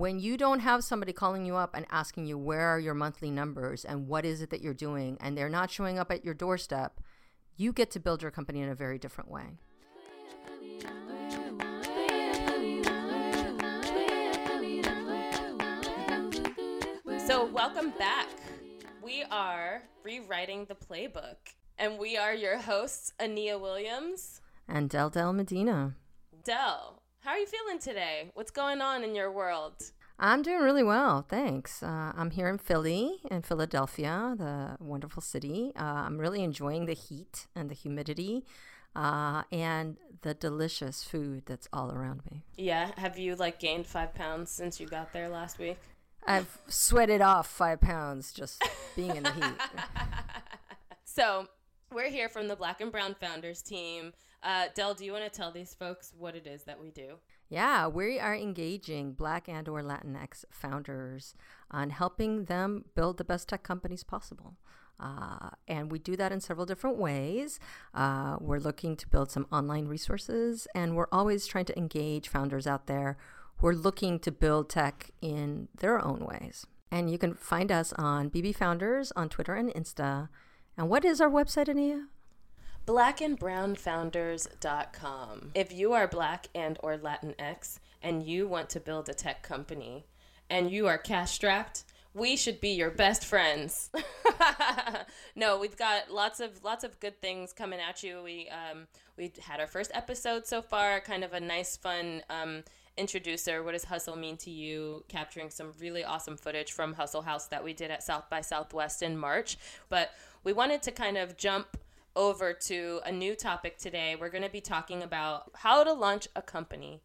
when you don't have somebody calling you up and asking you where are your monthly numbers and what is it that you're doing and they're not showing up at your doorstep, you get to build your company in a very different way. So, welcome back. We are rewriting the playbook, and we are your hosts, Aniyia Williams and Del Del Medina. Del, how are you feeling today? What's going on in your world? I'm doing really well, thanks. Uh, I'm here in Philly, in Philadelphia, the wonderful city. Uh, I'm really enjoying the heat and the humidity. Uh, and the delicious food that's all around me. Yeah. Have you like gained five pounds since you got there last week? I've sweated off five pounds just being in the heat. so we're here from the Black and Brown Founders team. Uh, Del, do you want to tell these folks what it is that we do? Yeah, we are engaging Black and or Latinx founders on helping them build the best tech companies possible. Uh, and we do that in several different ways. Uh, we're looking to build some online resources, and we're always trying to engage founders out there who are looking to build tech in their own ways. And you can find us on BB Founders on Twitter and Insta. And what is our website, Aniyia? blackandbrownfounders.com. If you are black and or Latinx and you want to build a tech company and you are cash strapped, we should be your best friends. no, we've got lots of lots of good things coming at you. We um we had our first episode so far, kind of a nice fun um introducer. What does hustle mean to you? Capturing some really awesome footage from Hustle House that we did at South by Southwest in March. But we wanted to kind of jump over to a new topic today. We're going to be talking about how to launch a company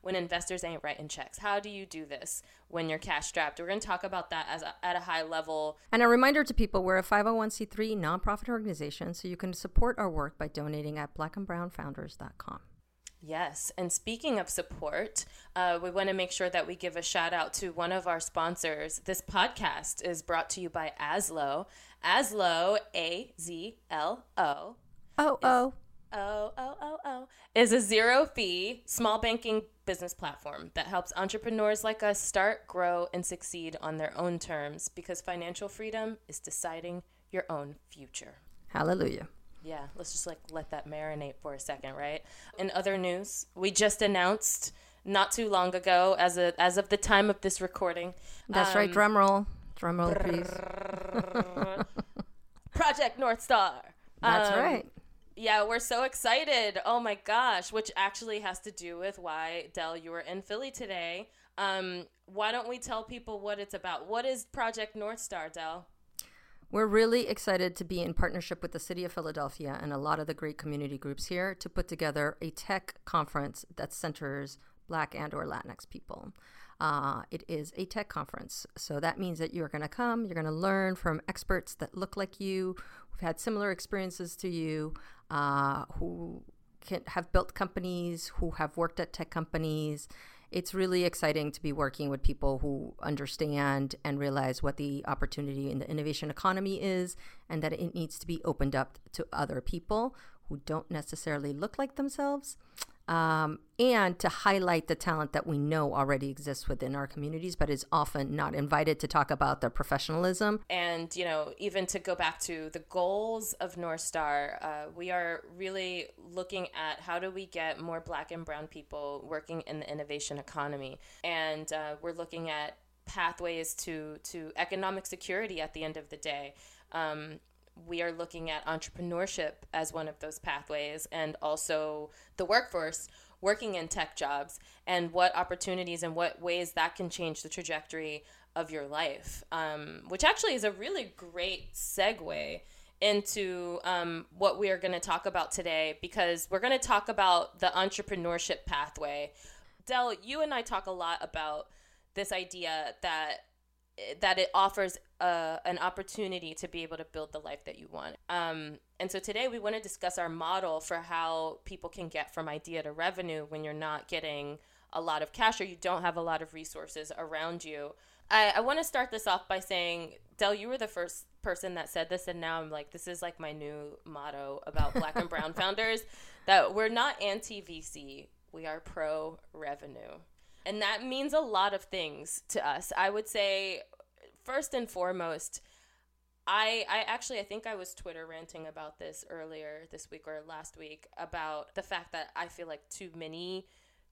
when investors ain't writing checks. How do you do this when you're cash strapped? We're going to talk about that as a, at a high level. And a reminder to people we're a 501c3 nonprofit organization, so you can support our work by donating at blackandbrownfounders.com. Yes. And speaking of support, uh, we want to make sure that we give a shout out to one of our sponsors. This podcast is brought to you by Azlo. Azlo, A Z L O. Oh, oh. Oh, oh, oh, oh. Is a zero fee small banking business platform that helps entrepreneurs like us start, grow, and succeed on their own terms because financial freedom is deciding your own future. Hallelujah. Yeah, let's just like let that marinate for a second, right? In other news, we just announced not too long ago, as a as of the time of this recording. That's um, right. Drum roll. Drum roll, please. Project North Star. That's um, right. Yeah, we're so excited. Oh my gosh, which actually has to do with why Del, you were in Philly today. Um, why don't we tell people what it's about? What is Project North Star, Del? We're really excited to be in partnership with the City of Philadelphia and a lot of the great community groups here to put together a tech conference that centers Black and or Latinx people. Uh, it is a tech conference, so that means that you're going to come, you're going to learn from experts that look like you, who've had similar experiences to you, uh, who can have built companies, who have worked at tech companies, it's really exciting to be working with people who understand and realize what the opportunity in the innovation economy is and that it needs to be opened up to other people who don't necessarily look like themselves um, and to highlight the talent that we know already exists within our communities, but is often not invited to talk about their professionalism. And, you know, even to go back to the goals of North Star, uh, we are really looking at how do we get more black and brown people working in the innovation economy. And uh, we're looking at pathways to, to economic security at the end of the day. Um, we are looking at entrepreneurship as one of those pathways and also the workforce working in tech jobs and what opportunities and what ways that can change the trajectory of your life, um, which actually is a really great segue into um, what we are going to talk about today because we're going to talk about the entrepreneurship pathway. Del, you and I talk a lot about this idea that that it offers uh, an opportunity to be able to build the life that you want. Um, and so today we want to discuss our model for how people can get from idea to revenue when you're not getting a lot of cash or you don't have a lot of resources around you. I, I want to start this off by saying, Del, you were the first person that said this, and now I'm like, this is like my new motto about Black and Brown founders that we're not anti VC, we are pro revenue. And that means a lot of things to us. I would say, first and foremost, I, I actually I think I was Twitter ranting about this earlier this week or last week about the fact that I feel like too many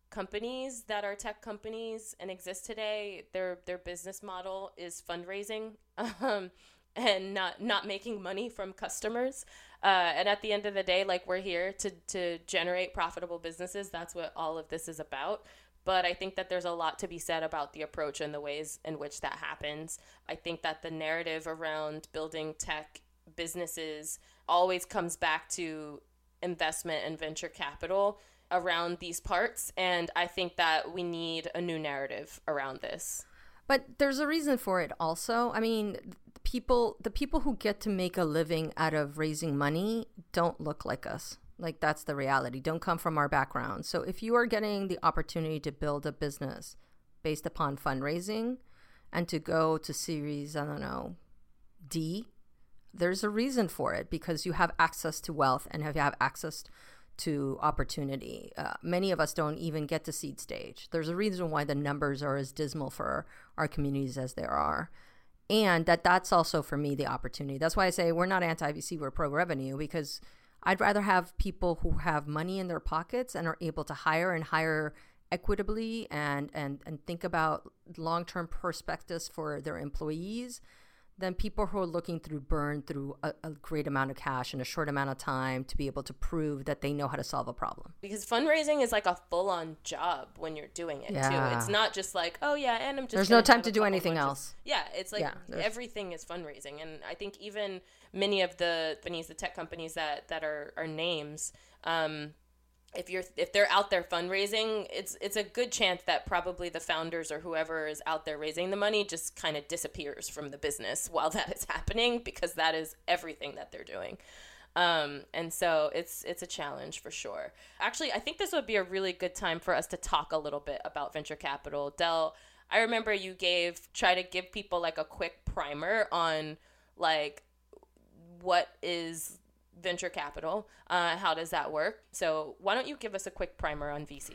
companies that are tech companies and exist today their their business model is fundraising um, and not not making money from customers. Uh, and at the end of the day like we're here to to generate profitable businesses. That's what all of this is about but I think that there's a lot to be said about the approach and the ways in which that happens. I think that the narrative around building tech businesses always comes back to investment and venture capital around these parts. And I think that we need a new narrative around this. But there's a reason for it also. I mean, people the people who get to make a living out of raising money don't look like us. Like that's the reality. Don't come from our background. So if you are getting the opportunity to build a business based upon fundraising and to go to series, I don't know, D, there's a reason for it because you have access to wealth and have, you have access to opportunity. Uh, many of us don't even get to seed stage. There's a reason why the numbers are as dismal for our communities as there are. And that that's also for me the opportunity. That's why I say we're not anti VC, we're pro revenue because I'd rather have people who have money in their pockets and are able to hire and hire equitably and and and think about long-term perspectives for their employees than people who are looking through burn through a, a, great amount of cash in a short amount of time to be able to prove that they know how to solve a problem. Because fundraising is like a full on job when you're doing it yeah. too. It's not just like, oh yeah, and I'm just There's no time to do anything else. Yeah, it's like yeah, everything is fundraising. And I think even many of the companies, the tech companies that that are are names, um, if you're if they're out there fundraising, it's it's a good chance that probably the founders or whoever is out there raising the money just kind of disappears from the business while that is happening because that is everything that they're doing. Um, and so it's it's a challenge for sure. Actually, I think this would be a really good time for us to talk a little bit about venture capital. Del, I remember you gave try to give people like a quick primer on like what is venture capital. Uh, how does that work? So, why don't you give us a quick primer on VC?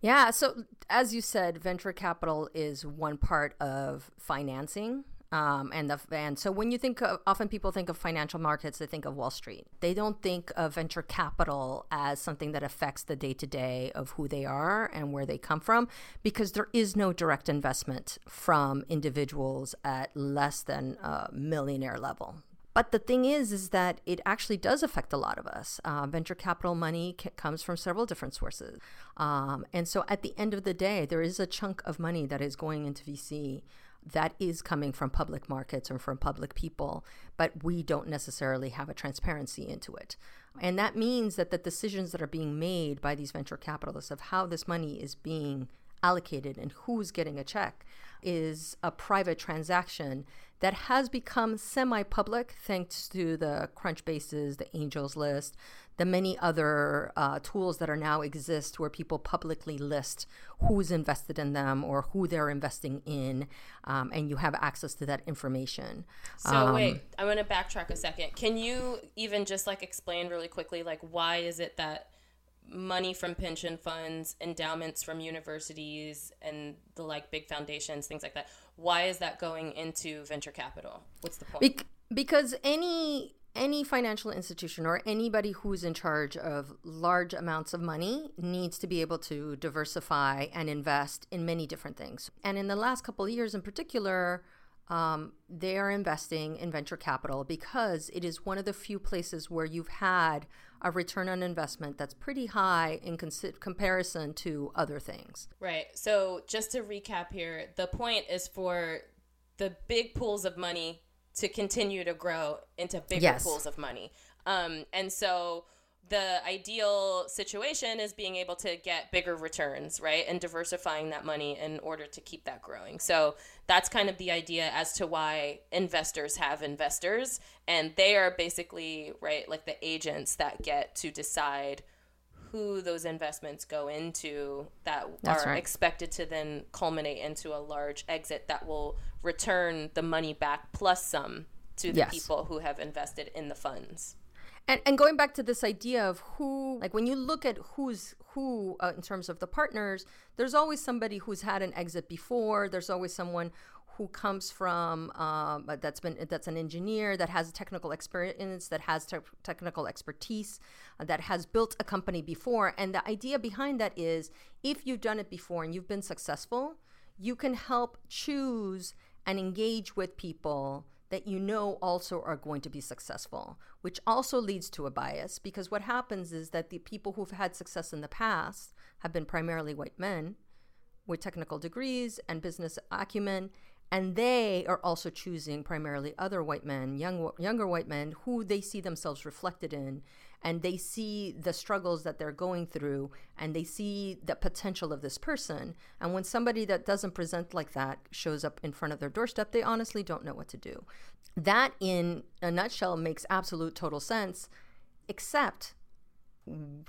Yeah. So, as you said, venture capital is one part of financing. Um, and the and so when you think of, often people think of financial markets, they think of Wall Street. They don't think of venture capital as something that affects the day to day of who they are and where they come from, because there is no direct investment from individuals at less than a millionaire level. But the thing is, is that it actually does affect a lot of us. Uh, venture capital money c- comes from several different sources. Um, and so at the end of the day, there is a chunk of money that is going into VC that is coming from public markets or from public people, but we don't necessarily have a transparency into it. And that means that the decisions that are being made by these venture capitalists of how this money is being allocated and who's getting a check is a private transaction that has become semi public thanks to the Crunchbases, the Angels List, the many other uh, tools that are now exist where people publicly list who's invested in them or who they're investing in, um, and you have access to that information. So um, wait, I want to backtrack a second. Can you even just like explain really quickly, like why is it that money from pension funds, endowments from universities, and the like big foundations, things like that. Why is that going into venture capital? What's the point? Be- because any any financial institution or anybody who's in charge of large amounts of money needs to be able to diversify and invest in many different things. And in the last couple of years in particular, um, they are investing in venture capital because it is one of the few places where you've had a return on investment that's pretty high in comparison to other things. Right. So, just to recap here, the point is for the big pools of money to continue to grow into bigger yes. pools of money. Um, and so, the ideal situation is being able to get bigger returns, right? And diversifying that money in order to keep that growing. So that's kind of the idea as to why investors have investors. And they are basically, right, like the agents that get to decide who those investments go into that that's are right. expected to then culminate into a large exit that will return the money back plus some to the yes. people who have invested in the funds. And, and going back to this idea of who, like when you look at who's who uh, in terms of the partners, there's always somebody who's had an exit before. There's always someone who comes from um, that's been that's an engineer that has technical experience that has te- technical expertise uh, that has built a company before and the idea behind that is if you've done it before and you've been successful you can help choose and engage with people that you know also are going to be successful, which also leads to a bias because what happens is that the people who've had success in the past have been primarily white men with technical degrees and business acumen and they are also choosing primarily other white men, young younger white men who they see themselves reflected in and they see the struggles that they're going through and they see the potential of this person. And when somebody that doesn't present like that shows up in front of their doorstep, they honestly don't know what to do. That, in a nutshell, makes absolute total sense, except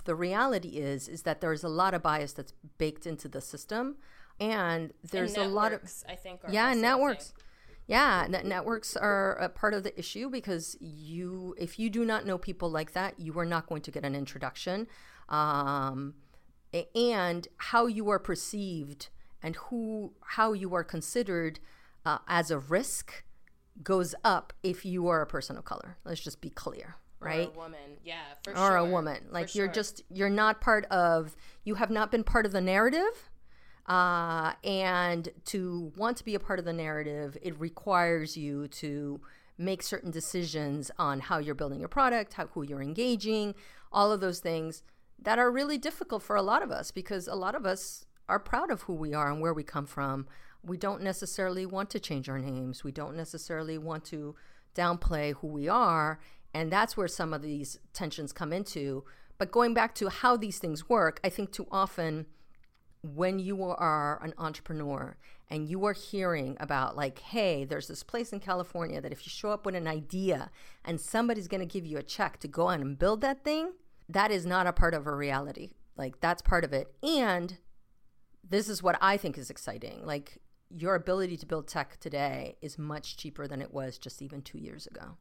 the reality is is that there's a lot of bias that's baked into the system and there's and a lot of i think yeah networks yeah, net- networks are a part of the issue because you, if you do not know people like that, you are not going to get an introduction. Um, and how you are perceived and who, how you are considered uh, as a risk goes up if you are a person of color. Let's just be clear right? Or a woman, yeah, or sure. a woman. Like For you're sure. just you're not part of. You have not been part of the narrative uh, and to want to be a part of the narrative, it requires you to make certain decisions on how you're building your product, how who you're engaging, all of those things that are really difficult for a lot of us because a lot of us are proud of who we are and where we come from. We don't necessarily want to change our names. We don't necessarily want to downplay who we are. And that's where some of these tensions come into. But going back to how these things work, I think too often when you are an entrepreneur and you are hearing about like hey there's this place in california that if you show up with an idea and somebody's going to give you a check to go on and build that thing that is not a part of a reality. Like that's part of it. And this is what i think is exciting. Like your ability to build tech today is much cheaper than it was just even two years ago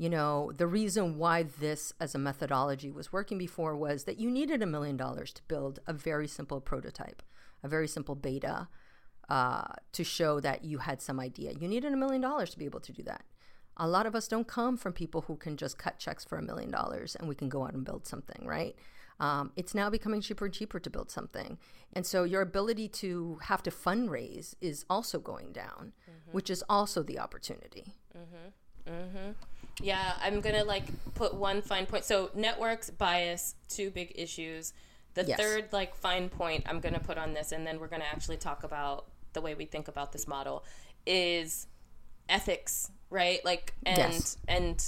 you know, the reason why this as a methodology was working before was that you needed a million dollars to build a very simple prototype, a very simple beta uh, to show that you had some idea. You needed a million dollars to be able to do that. A lot of us don't come from people who can just cut checks for a million dollars and we can go out and build something, right? Um, it's now becoming cheaper and cheaper to build something. And so your ability to have to fundraise is also going down, mm-hmm. which is also the opportunity. Mm-hmm. Mm-hmm. Yeah, I'm gonna like put one fine point. So networks bias, two big issues. The yes. third like fine point I'm gonna put on this, and then we're gonna actually talk about the way we think about this model is ethics, right? Like and yes. and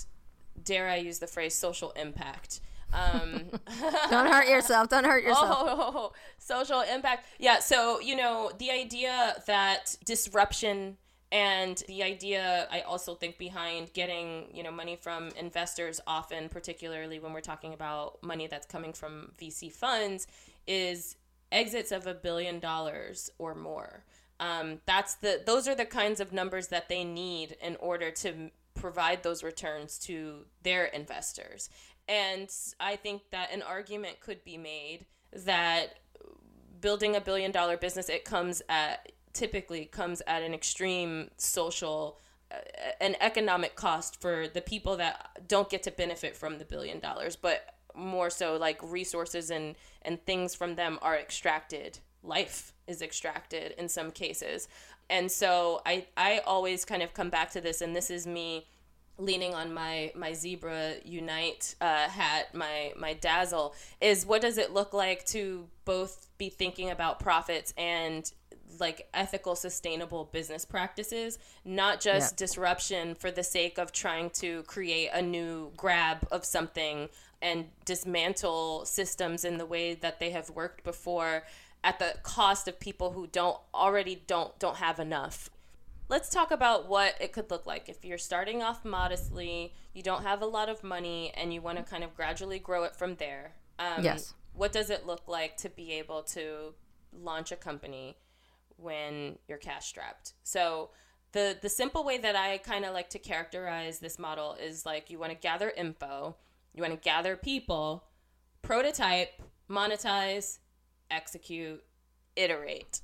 dare I use the phrase social impact. Um, don't hurt yourself. Don't hurt yourself. Oh, social impact. Yeah. So you know the idea that disruption and the idea i also think behind getting you know money from investors often particularly when we're talking about money that's coming from vc funds is exits of a billion dollars or more. Um, that's the those are the kinds of numbers that they need in order to provide those returns to their investors. And i think that an argument could be made that building a billion dollar business it comes at typically comes at an extreme social uh, an economic cost for the people that don't get to benefit from the billion dollars but more so like resources and and things from them are extracted life is extracted in some cases. And so i i always kind of come back to this and this is me leaning on my my Zebras Unite uh, hat my my dazzle is what does it look like to both be thinking about profits and like ethical sustainable business practices not just yeah. disruption for the sake of trying to create a new grab of something and dismantle systems in the way that they have worked before at the cost of people who don't already don't don't have enough. Let's talk about what it could look like. If you're starting off modestly you don't have a lot of money and you want to kind of gradually grow it from there um, yes. what does it look like to be able to launch a company when you're cash strapped. So the the simple way that I kind of like to characterize this model is like you want to gather info You want to gather people, prototype, monetize, execute, iterate.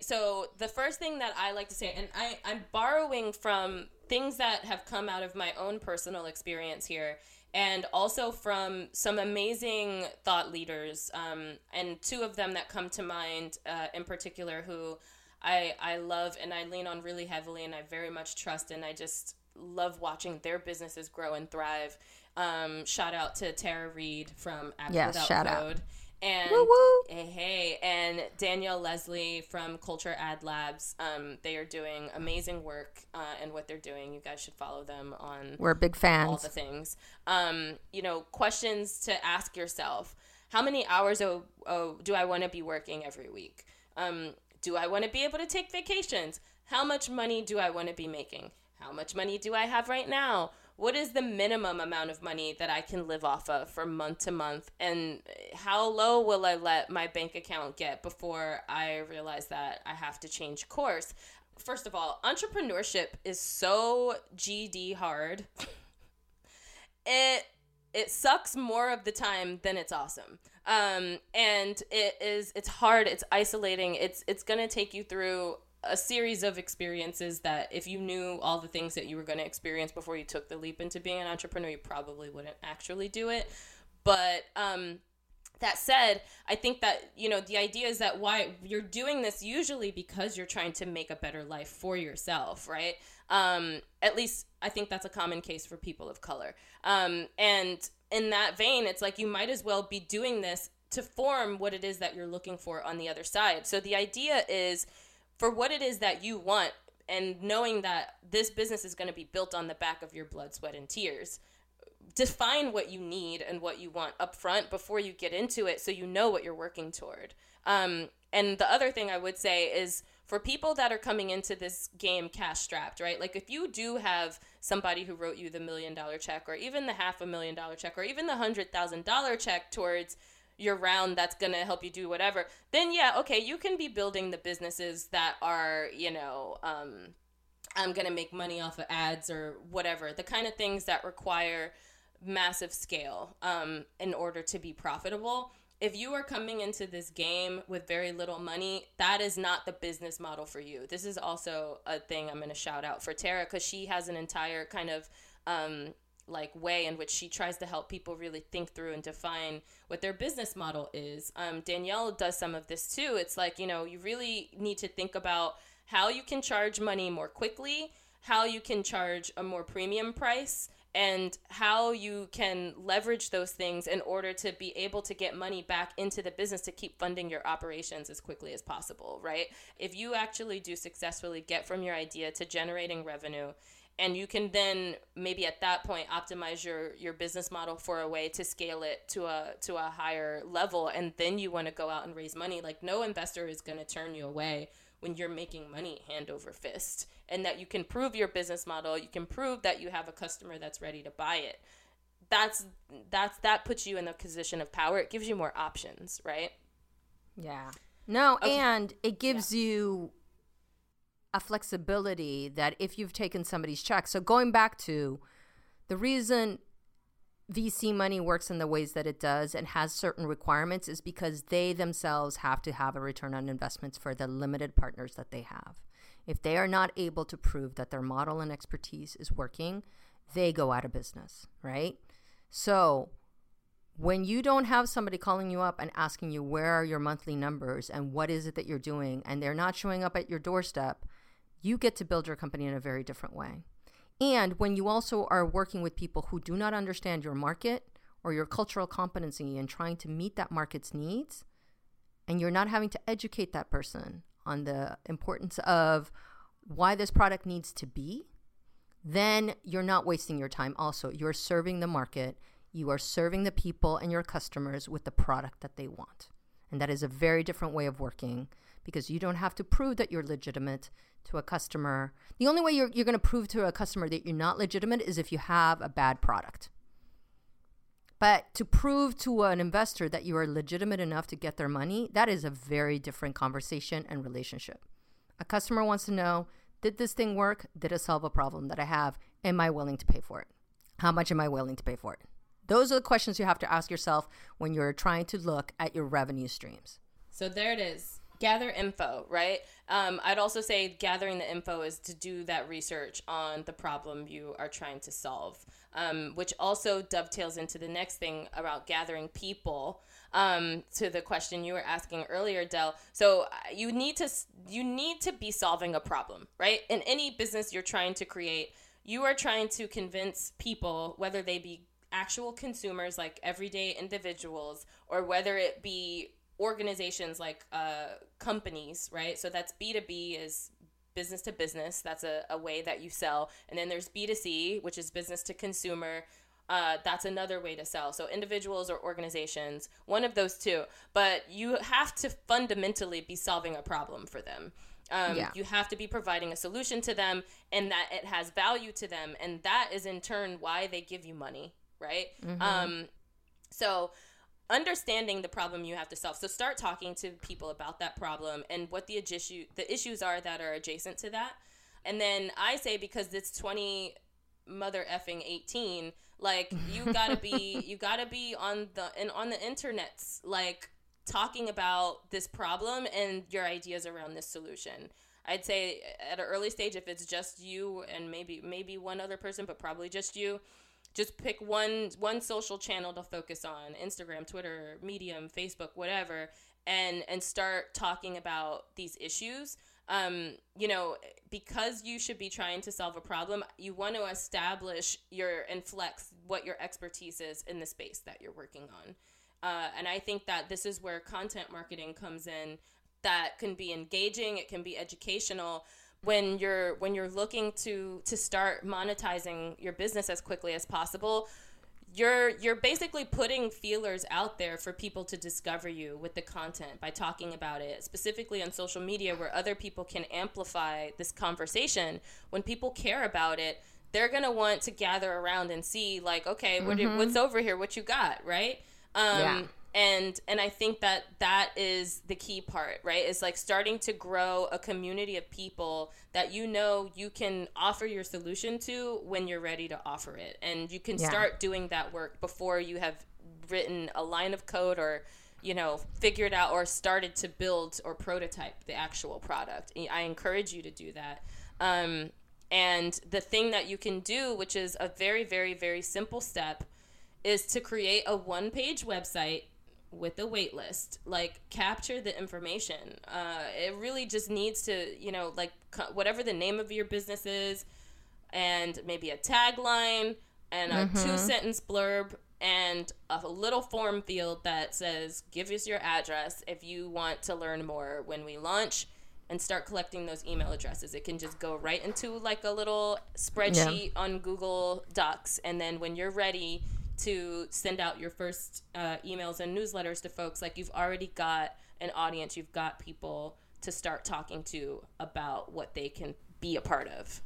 So the first thing that I like to say, and I, I'm borrowing from things that have come out of my own personal experience here, and also from some amazing thought leaders, um, and two of them that come to mind uh, in particular, who I I love and I lean on really heavily, and I very much trust, and I just love watching their businesses grow and thrive. Um, shout out to Tara Reed from Apps Yes, Without shout Code. out. And Woo woo. hey, hey, and Danielle Leslie from Culture Ad Labs. Um, they are doing amazing work, uh, and what they're doing, you guys should follow them on We're big fans all the things. Um, you know, questions to ask yourself: How many hours oh, oh, do I want to be working every week? Um, do I want to be able to take vacations? How much money do I want to be making? How much money do I have right now? What is the minimum amount of money that I can live off of from month to month? And how low will I let my bank account get before I realize that I have to change course? First of all, entrepreneurship is so GD hard. it it sucks more of the time than it's awesome um, and it is it's hard it's isolating it's it's gonna take you through a series of experiences that if you knew all the things that you were going to experience before you took the leap into being an entrepreneur you probably wouldn't actually do it. But um, that said i think that you know the idea is that why you're doing this usually because you're trying to make a better life for yourself right? Um, at least i think that's a common case for people of color. Um, and in that vein it's like you might as well be doing this to form what it is that you're looking for on the other side. So the idea is for what it is that you want and knowing that this business is going to be built on the back of your blood sweat and tears define what you need and what you want up front before you get into it so you know what you're working toward. Um, and the other thing i would say is for people that are coming into this game cash strapped right? Like if you do have somebody who wrote you the million dollar check or even the half a million dollar check or even the hundred thousand dollar check towards your round that's going to help you do whatever then yeah okay you can be building the businesses that are you know um, i'm going to make money off of ads or whatever the kind of things that require massive scale um, in order to be profitable. If you are coming into this game with very little money that is not the business model for you. This is also a thing i'm going to shout out for tara because she has an entire kind of um, like way in which she tries to help people really think through and define what their business model is. Um, Danielle does some of this too. It's like you know you really need to think about how you can charge money more quickly, how you can charge a more premium price, and how you can leverage those things in order to be able to get money back into the business to keep funding your operations as quickly as possible, right? If you actually do successfully get from your idea to generating revenue and you can then maybe at that point optimize your your business model for a way to scale it to a to a higher level. And then you want to go out and raise money. Like no investor is going to turn you away when you're making money hand over fist. And that you can prove your business model. You can prove that you have a customer that's ready to buy it. That's that's that puts you in a position of power. It gives you more options right? Yeah. No, and it gives you a flexibility that if you've taken somebody's check. So going back to the reason VC money works in the ways that it does and has certain requirements is because they themselves have to have a return on investments for the limited partners that they have. If they are not able to prove that their model and expertise is working, they go out of business, right? So when you don't have somebody calling you up and asking you where are your monthly numbers and what is it that you're doing and they're not showing up at your doorstep you get to build your company in a very different way. And when you also are working with people who do not understand your market or your cultural competency and trying to meet that market's needs and you're not having to educate that person on the importance of why this product needs to be then you're not wasting your time also. You're serving the market. You are serving the people and your customers with the product that they want. And that is a very different way of working because you don't have to prove that you're legitimate to a customer. The only way you're, you're going to prove to a customer that you're not legitimate is if you have a bad product. But to prove to an investor that you are legitimate enough to get their money, that is a very different conversation and relationship. A customer wants to know did this thing work? Did it solve a problem that I have? Am I willing to pay for it? How much am I willing to pay for it? Those are the questions you have to ask yourself when you're trying to look at your revenue streams. So there it is. Gather info, right? Um, I'd also say gathering the info is to do that research on the problem you are trying to solve, um, which also dovetails into the next thing about gathering people. Um, to the question you were asking earlier, Del. So uh, you need to you need to be solving a problem, right? In any business you're trying to create, you are trying to convince people, whether they be actual consumers like everyday individuals or whether it be organizations like uh, companies right so that's b2b is business to business that's a, a way that you sell and then there's b2c which is business to consumer uh, that's another way to sell so individuals or organizations one of those two but you have to fundamentally be solving a problem for them um, yeah. You have to be providing a solution to them and that it has value to them. And that is in turn why they give you money right? Mm-hmm. Um, so understanding the problem you have to solve. So start talking to people about that problem and what the issue the issues are that are adjacent to that. And then I say because it's 20 mother effing 18, like you got to be you got to be on the and on the internets like talking about this problem and your ideas around this solution. I'd say at an early stage if it's just you and maybe maybe one other person but probably just you just pick one one social channel to focus on instagram twitter medium facebook whatever and and start talking about these issues. Um, you know because you should be trying to solve a problem you want to establish your and flex what your expertise is in the space that you're working on. Uh, and i think that this is where content marketing comes in that can be engaging it can be educational when you're when you're looking to to start monetizing your business as quickly as possible you're you're basically putting feelers out there for people to discover you with the content by talking about it specifically on social media where other people can amplify this conversation. When people care about it they're going to want to gather around and see like okay mm-hmm. what's over here? What you got? Right? Um, yeah and and i think that that is the key part right? Is like starting to grow a community of people that you know you can offer your solution to when you're ready to offer it. And you can yeah. start doing that work before you have written a line of code or you know figured out or started to build or prototype the actual product. I encourage you to do that. Um, and the thing that you can do which is a very very very simple step is to create a one page website with the wait list like capture the information uh, it really just needs to you know like whatever the name of your business is and maybe a tagline and a mm-hmm. two sentence blurb and a little form field that says give us your address if you want to learn more when we launch and start collecting those email addresses it can just go right into like a little spreadsheet yeah. on google docs and then when you're ready to send out your first uh, emails and newsletters to folks, like you've already got an audience, you've got people to start talking to about what they can be a part of.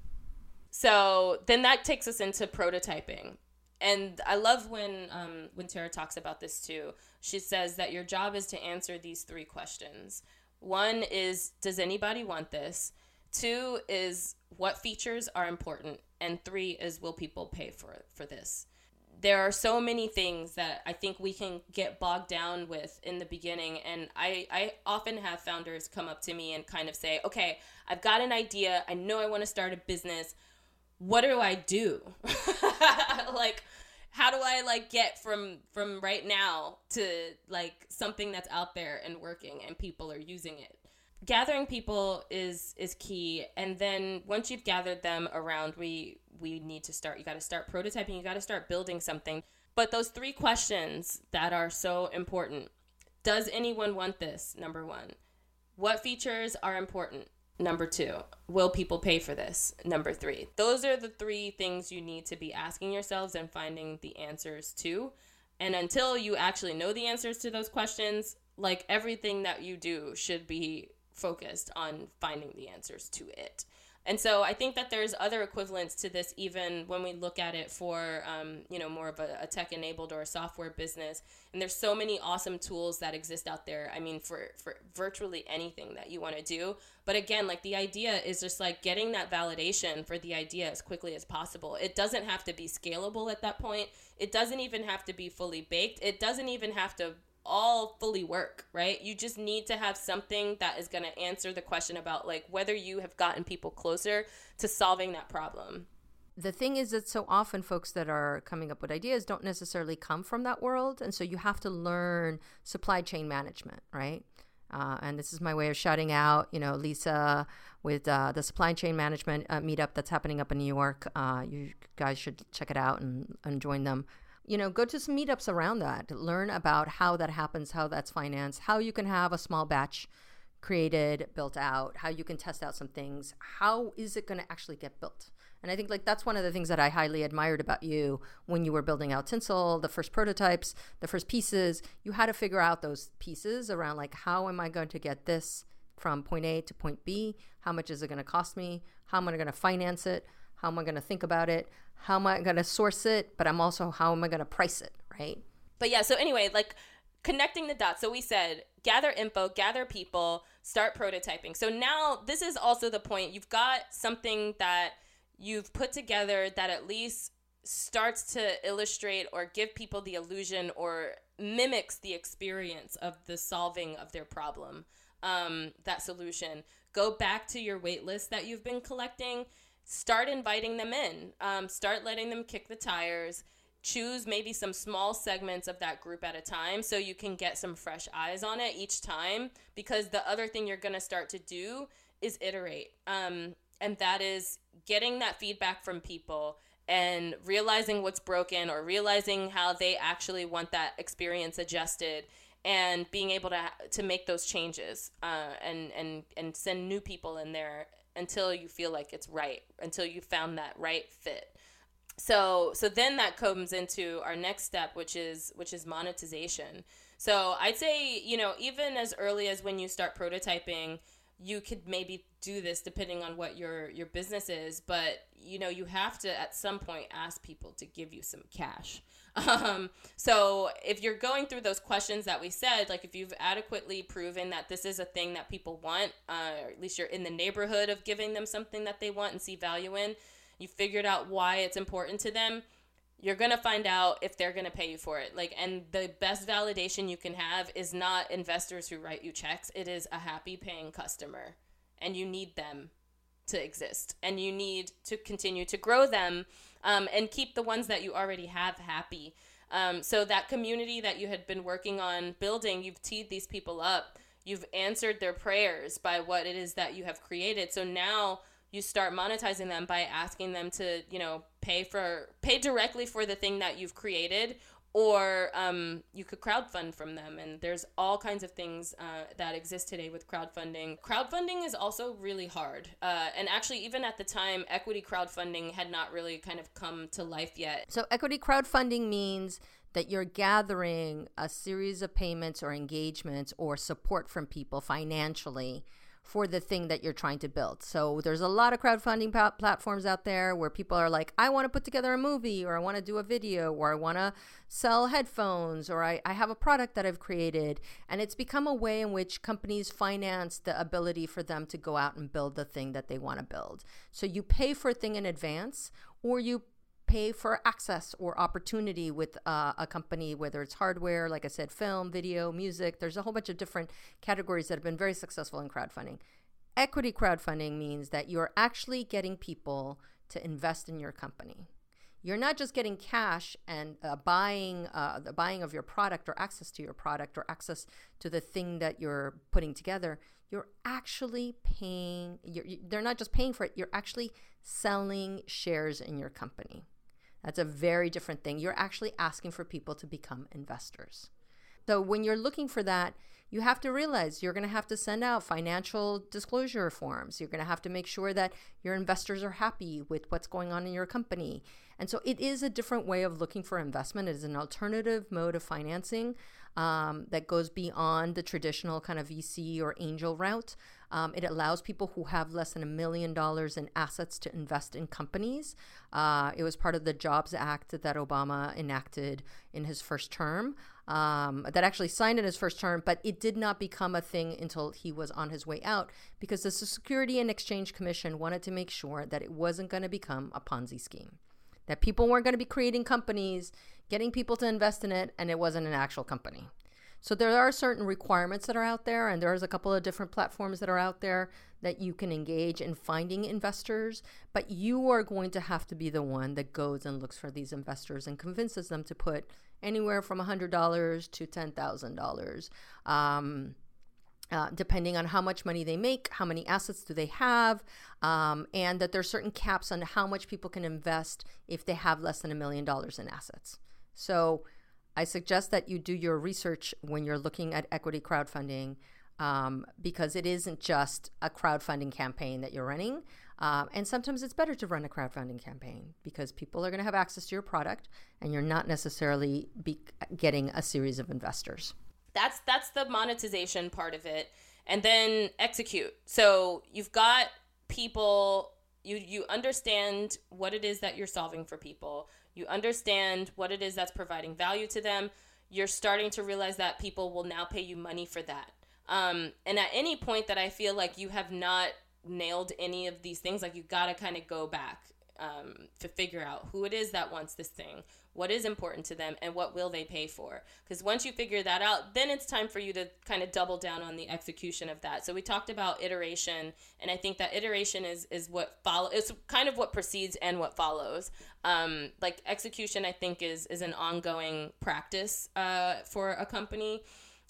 So then that takes us into prototyping. And I love when um, when Tara talks about this too. She says that your job is to answer these three questions. One is, does anybody want this? Two is, what features are important? And three is, will people pay for for this? There are so many things that I think we can get bogged down with in the beginning. And I, I often have founders come up to me and kind of say, okay, I've got an idea. I know I want to start a business. What do I do? like, how do I like get from from right now to like something that's out there and working and people are using it? Gathering people is is key. And then once you've gathered them around, we we need to start. You got to start prototyping, you got to start building something. But those three questions that are so important Does anyone want this? Number one. What features are important? Number two, will people pay for this? Number three. Those are the three things you need to be asking yourselves and finding the answers to. And until you actually know the answers to those questions, like everything that you do should be focused on finding the answers to it. And so I think that there's other equivalents to this even when we look at it for, um, you know, more of a, a tech enabled or a software business. And there's so many awesome tools that exist out there. I mean, for, for virtually anything that you want to do. But again, like the idea is just like getting that validation for the idea as quickly as possible. It doesn't have to be scalable at that point. It doesn't even have to be fully baked. It doesn't even have to all fully work, right? You just need to have something that is going to answer the question about like whether you have gotten people closer to solving that problem. The thing is that so often folks that are coming up with ideas don't necessarily come from that world. And so you have to learn supply chain management, right? Uh, and this is my way of shouting out, you know, Lisa with uh, the supply chain management uh, meetup that's happening up in New York. Uh, you guys should check it out and, and join them you know, go to some meetups around that. Learn about how that happens, how that's financed, how you can have a small batch created, built out, how you can test out some things. How is it going to actually get built? And I think like that's one of the things that I highly admired about you when you were building out Tinsel, the first prototypes, the first pieces. You had to figure out those pieces around like how am I going to get this from point A to point B? How much is it going to cost me? How am I going to finance it? How am I going to think about it? How am I going to source it? But I'm also, how am I going to price it? Right. But yeah, so anyway, like connecting the dots. So we said gather info, gather people, start prototyping. So now this is also the point. You've got something that you've put together that at least starts to illustrate or give people the illusion or mimics the experience of the solving of their problem, um, that solution. Go back to your wait list that you've been collecting start inviting them in. Um, start letting them kick the tires. Choose maybe some small segments of that group at a time so you can get some fresh eyes on it each time. Because the other thing you're going to start to do is iterate. Um, and that is getting that feedback from people and realizing what's broken or realizing how they actually want that experience adjusted and being able to to make those changes uh, and and and send new people in there until you feel like it's right, until you found that right fit. So so then that comes into our next step, which is which is monetization. So I'd say, you know, even as early as when you start prototyping, you could maybe do this depending on what your your business is, but you know, you have to at some point ask people to give you some cash. Um, so if you're going through those questions that we said, like if you've adequately proven that this is a thing that people want, uh, or at least you're in the neighborhood of giving them something that they want and see value in, you figured out why it's important to them, you're going to find out if they're going to pay you for it. Like, and the best validation you can have is not investors who write you checks, it is a happy paying customer. And you need them to exist and you need to continue to grow them um, and keep the ones that you already have happy. Um, so that community that you had been working on building, you've teed these people up. You've answered their prayers by what it is that you have created. So now you start monetizing them by asking them to, you know, pay for pay directly for the thing that you've created or um, you could crowdfund from them. And there's all kinds of things uh, that exist today with crowdfunding. Crowdfunding is also really hard uh, and actually even at the time equity crowdfunding had not really kind of come to life yet. So equity crowdfunding means that you're gathering a series of payments or engagements or support from people financially for the thing that you're trying to build. So there's a lot of crowdfunding pa- platforms out there where people are like, I want to put together a movie, or I want to do a video, or I want to sell headphones, or I, I have a product that I've created. And it's become a way in which companies finance the ability for them to go out and build the thing that they want to build. So you pay for a thing in advance, or you pay for access or opportunity with uh, a company, whether it's hardware, like I said, film, video, music. There's a whole bunch of different categories that have been very successful in crowdfunding. Equity crowdfunding means that you're actually getting people to invest in your company. You're not just getting cash and uh, buying uh, the buying of your product or access to your product or access to the thing that you're putting together. You're actually paying. You're, you, they're not just paying for it. You're actually selling shares in your company. That's a very different thing. You're actually asking for people to become investors. So when you're looking for that, you have to realize you're going to have to send out financial disclosure forms. You're going to have to make sure that your investors are happy with what's going on in your company. And so it is a different way of looking for investment. It is an alternative mode of financing um, that goes beyond the traditional kind of VC or angel route. Um, it allows people who have less than a million dollars in assets to invest in companies. Uh, it was part of the Jobs Act that Obama enacted in his first term. Um, that actually signed in his first term, but it did not become a thing until he was on his way out because the Security and Exchange Commission wanted to make sure that it wasn't going to become a Ponzi scheme, that people weren't going to be creating companies, getting people to invest in it, and it wasn't an actual company. So there are certain requirements that are out there, and there's a couple of different platforms that are out there that you can engage in finding investors. But you are going to have to be the one that goes and looks for these investors and convinces them to put anywhere from $100 to $10,000. Um, uh, depending on how much money they make, how many assets do they have, um, and that there's certain caps on how much people can invest if they have less than a million dollars in assets. So I suggest that you do your research when you're looking at equity crowdfunding um, because it isn't just a crowdfunding campaign that you're running. Um, and sometimes it's better to run a crowdfunding campaign because people are going to have access to your product and you're not necessarily be getting a series of investors. That's that's the monetization part of it. And then execute. So you've got people you you understand what it is that you're solving for people you understand what it is that's providing value to them. You're starting to realize that people will now pay you money for that. Um, and at any point that i feel like you have not nailed any of these things like you got to kind of go back um, to figure out who it is that wants this thing what is important to them and what will they pay for. Because once you figure that out then it's time for you to kind of double down on the execution of that. So we talked about iteration and i think that iteration is is what follow it's kind of what precedes and what follows. Um, like execution i think is is an ongoing practice uh, for a company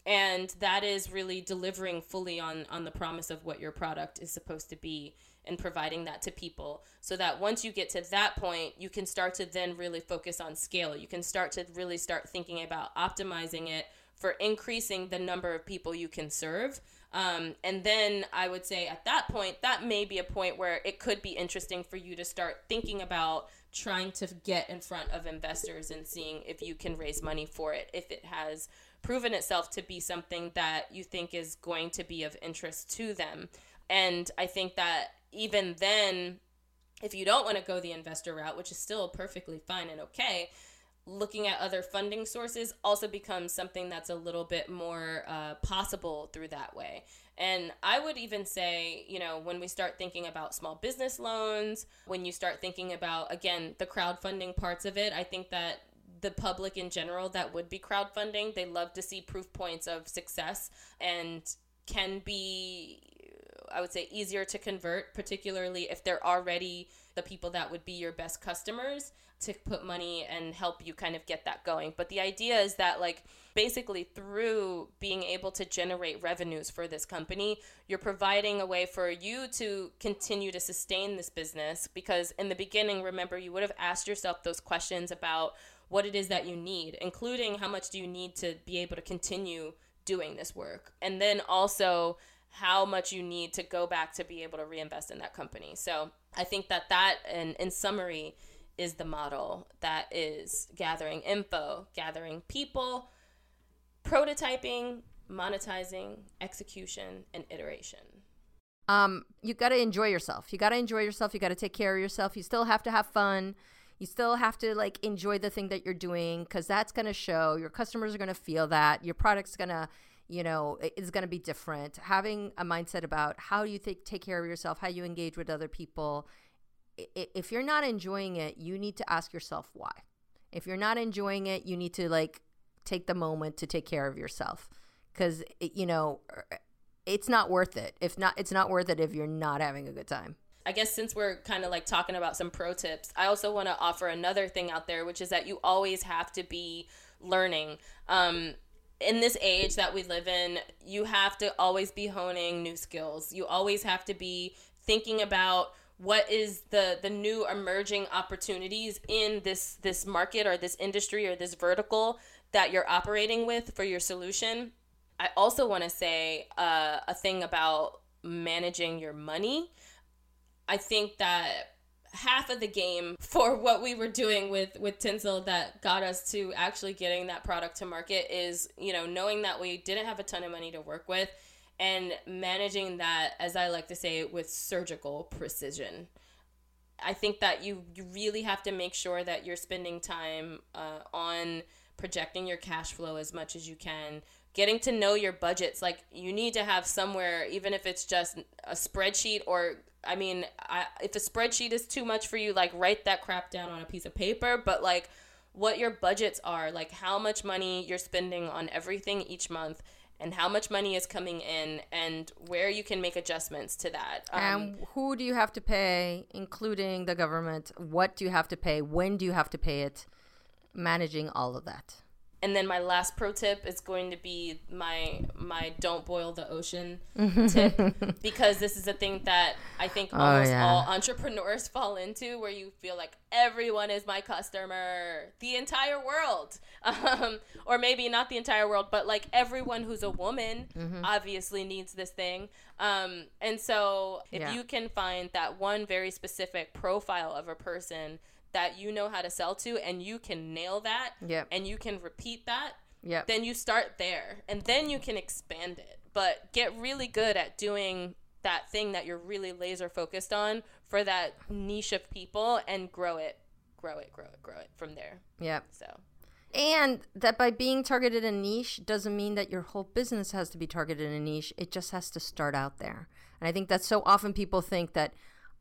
and that is really delivering fully on on the promise of what your product is supposed to be and providing that to people so that once you get to that point you can start to then really focus on scale. You can start to really start thinking about optimizing it for increasing the number of people you can serve. Um, and then i would say at that point that may be a point where it could be interesting for you to start thinking about trying to get in front of investors and seeing if you can raise money for it if it has proven itself to be something that you think is going to be of interest to them. And i think that even then, if you don't want to go the investor route, which is still perfectly fine and okay, looking at other funding sources also becomes something that's a little bit more uh, possible through that way. And I would even say, you know, when we start thinking about small business loans, when you start thinking about, again, the crowdfunding parts of it, I think that the public in general that would be crowdfunding, they love to see proof points of success and can be I would say easier to convert, particularly if they're already the people that would be your best customers to put money and help you kind of get that going. But the idea is that like basically through being able to generate revenues for this company, you're providing a way for you to continue to sustain this business because in the beginning, remember you would have asked yourself those questions about what it is that you need, including how much do you need to be able to continue doing this work. And then also how much you need to go back to be able to reinvest in that company. So I think that that, and in summary, is the model that is gathering info, gathering people, prototyping, monetizing, execution, and iteration. Um, you got to enjoy yourself. You got to enjoy yourself. You got to take care of yourself. You still have to have fun. You still have to like enjoy the thing that you're doing because that's going to show. Your customers are going to feel that. Your product's going to you know is going to be different. Having a mindset about how you take take care of yourself how you engage with other people if you're not enjoying it you need to ask yourself why. If you're not enjoying it you need to like take the moment to take care of yourself. Because you know er, it's not worth it. If not it's not worth it if you're not having a good time. I guess since we're kind of like talking about some pro tips, I also want to offer another thing out there, which is that you always have to be learning. Um, in this age that we live in, you have to always be honing new skills. You always have to be thinking about what is the the new emerging opportunities in this this market or this industry or this vertical that you're operating with for your solution. I also want to say uh, a thing about managing your money. I think that half of the game for what we were doing with with tinsel that got us to actually getting that product to market is you know knowing that we didn't have a ton of money to work with and managing that, as I like to say, with surgical precision. I think that you, you really have to make sure that you're spending time uh, on projecting your cash flow as much as you can, getting to know your budgets. Like you need to have somewhere, even if it's just a spreadsheet or I mean, I, if a spreadsheet is too much for you, like write that crap down on a piece of paper. But like, what your budgets are, like how much money you're spending on everything each month, and how much money is coming in, and where you can make adjustments to that. Um, and who do you have to pay, including the government? What do you have to pay? When do you have to pay it? Managing all of that and then my last pro tip is going to be my my don't boil the ocean tip because this is a thing that I think oh, almost oh, yeah. all entrepreneurs fall into where you feel like everyone is my customer the entire world um, or maybe not the entire world but like everyone who's a woman mm-hmm. obviously needs this thing um, and so if yeah. you can find that one very specific profile of a person that you know how to sell to and you can nail that yep. and you can repeat that, yep. then you start there and then you can expand it. But get really good at doing that thing that you're really laser focused on for that niche of people and grow it, grow it, grow it, grow it from there. Yeah. So. And that by being targeted in niche doesn't mean that your whole business has to be targeted in a niche. It just has to start out there. And I think that so often people think that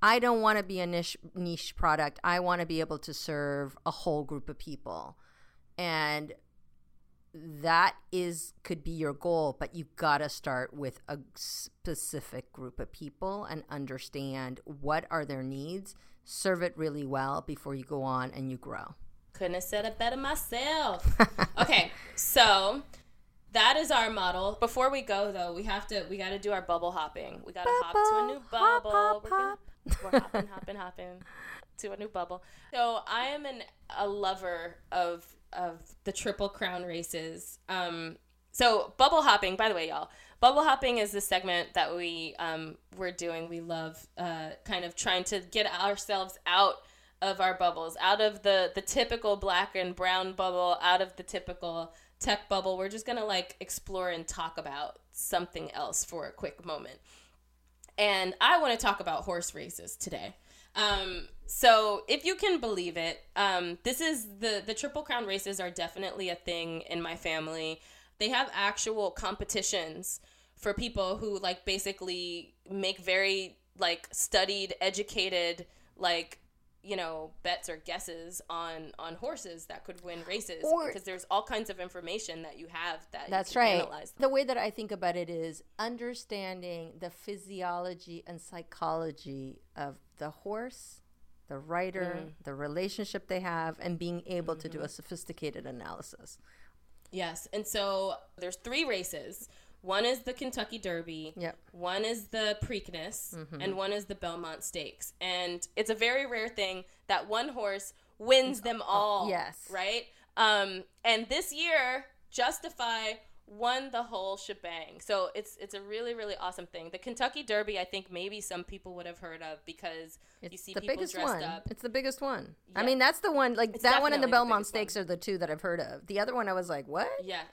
I don't want to be a niche niche product. I want to be able to serve a whole group of people. And that is could be your goal, but you got to start with a specific group of people and understand what are their needs, serve it really well before you go on and you grow. Couldn't have said it better myself. okay, so that is our model. Before we go though, we have to we got to do our bubble hopping. We got to hop to a new bubble. Hop, hop, hop. We're hopping, hopping, hopping to a new bubble. So I am an a lover of of the triple crown races. Um, so bubble hopping, by the way, y'all. Bubble hopping is the segment that we um, we're doing. We love uh, kind of trying to get ourselves out of our bubbles, out of the the typical black and brown bubble, out of the typical tech bubble. We're just gonna like explore and talk about something else for a quick moment and I want to talk about horse races today. Um, so if you can believe it, um, this is the the Triple Crown races are definitely a thing in my family. They have actual competitions for people who like basically make very like studied, educated like you know bets or guesses on on horses that could win races or, because there's all kinds of information that you have that that's right the way that i think about it is understanding the physiology and psychology of the horse the rider mm. the relationship they have and being able mm-hmm. to do a mm-hmm. sophisticated analysis yes and so there's three races one is the Kentucky Derby. Yep. One is the Preakness, mm-hmm. and one is the Belmont Stakes. And it's a very rare thing that one horse wins them all. Yes. Right. Um, and this year, Justify won the whole shebang. So it's it's a really really awesome thing. The Kentucky Derby, I think maybe some people would have heard of because it's you see the people biggest dressed one. up. It's the biggest one. Yeah. I mean, that's the one. Like it's that one and the Belmont the Stakes one. are the two that I've heard of. The other one, I was like, what? Yeah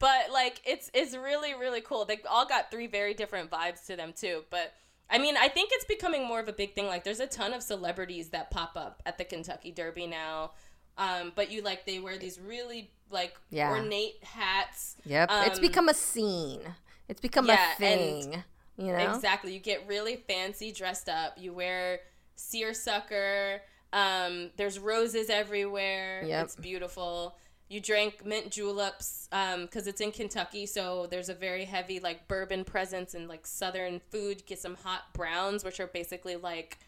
but like it's it's really really cool. They all got three very different vibes to them too. But I mean, I think it's becoming more of a big thing. Like there's a ton of celebrities that pop up at the Kentucky Derby now. Um, but you like they wear these really like yeah. ornate hats. Yep, um, it's become a scene. It's become yeah, a thing. you know exactly. You get really fancy dressed up. You wear seersucker. Um, there's roses everywhere. Yep. It's beautiful you drank mint juleps because um, it's in Kentucky, so there's a very heavy like bourbon presence and like southern food. Get some hot browns, which are basically like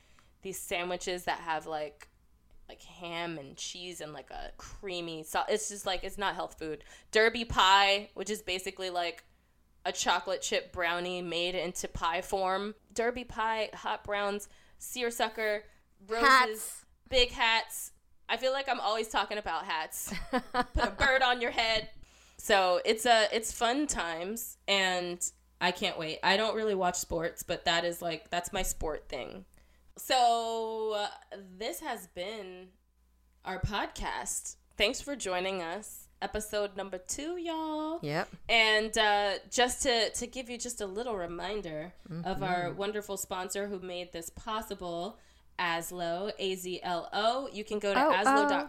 these sandwiches that have like like ham and cheese and like a creamy so it's just like it's not health food derby pie which is basically like a chocolate chip brownie made into pie form derby pie hot browns seersucker roses hats. big hats I feel like I'm always talking about hats. Put a bird on your head. So it's a it's fun times and I can't wait. I don't really watch sports, but that is like that's my sport thing. So uh, this has been our podcast. Thanks for joining us. episode number two, y'all. Yep. And uh, just to, to give you just a little reminder mm-hmm. of our wonderful sponsor who made this possible, Azlo, A Z L O. You can go to oh, uh...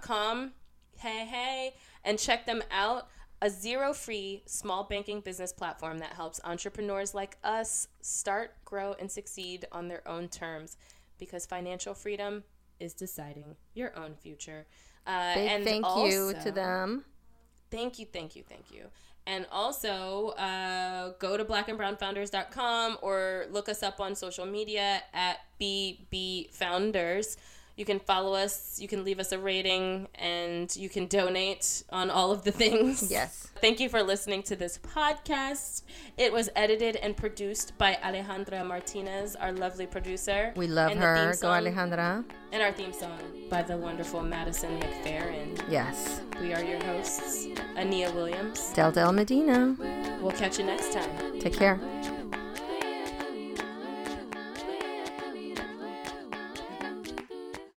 hey, hey, and check them out. A zero free small banking business platform that helps entrepreneurs like us start, grow, and succeed on their own terms because financial freedom is deciding your own future. Uh, Big and thank also, you to them. Thank you, thank you, thank you. And also, uh, go to blackandbrownfounders.com or look us up on social media at BB Founders. You can follow us, you can leave us a rating, and you can donate on all of the things. Yes. Thank you for listening to this podcast. It was edited and produced by Alejandra Martinez, our lovely producer. We love her. Go, Alejandra. And our theme song by the wonderful Madison McFerrin. Yes. We are your hosts, Aniyia Williams. Del Del Medina. We'll catch you next time. Take care.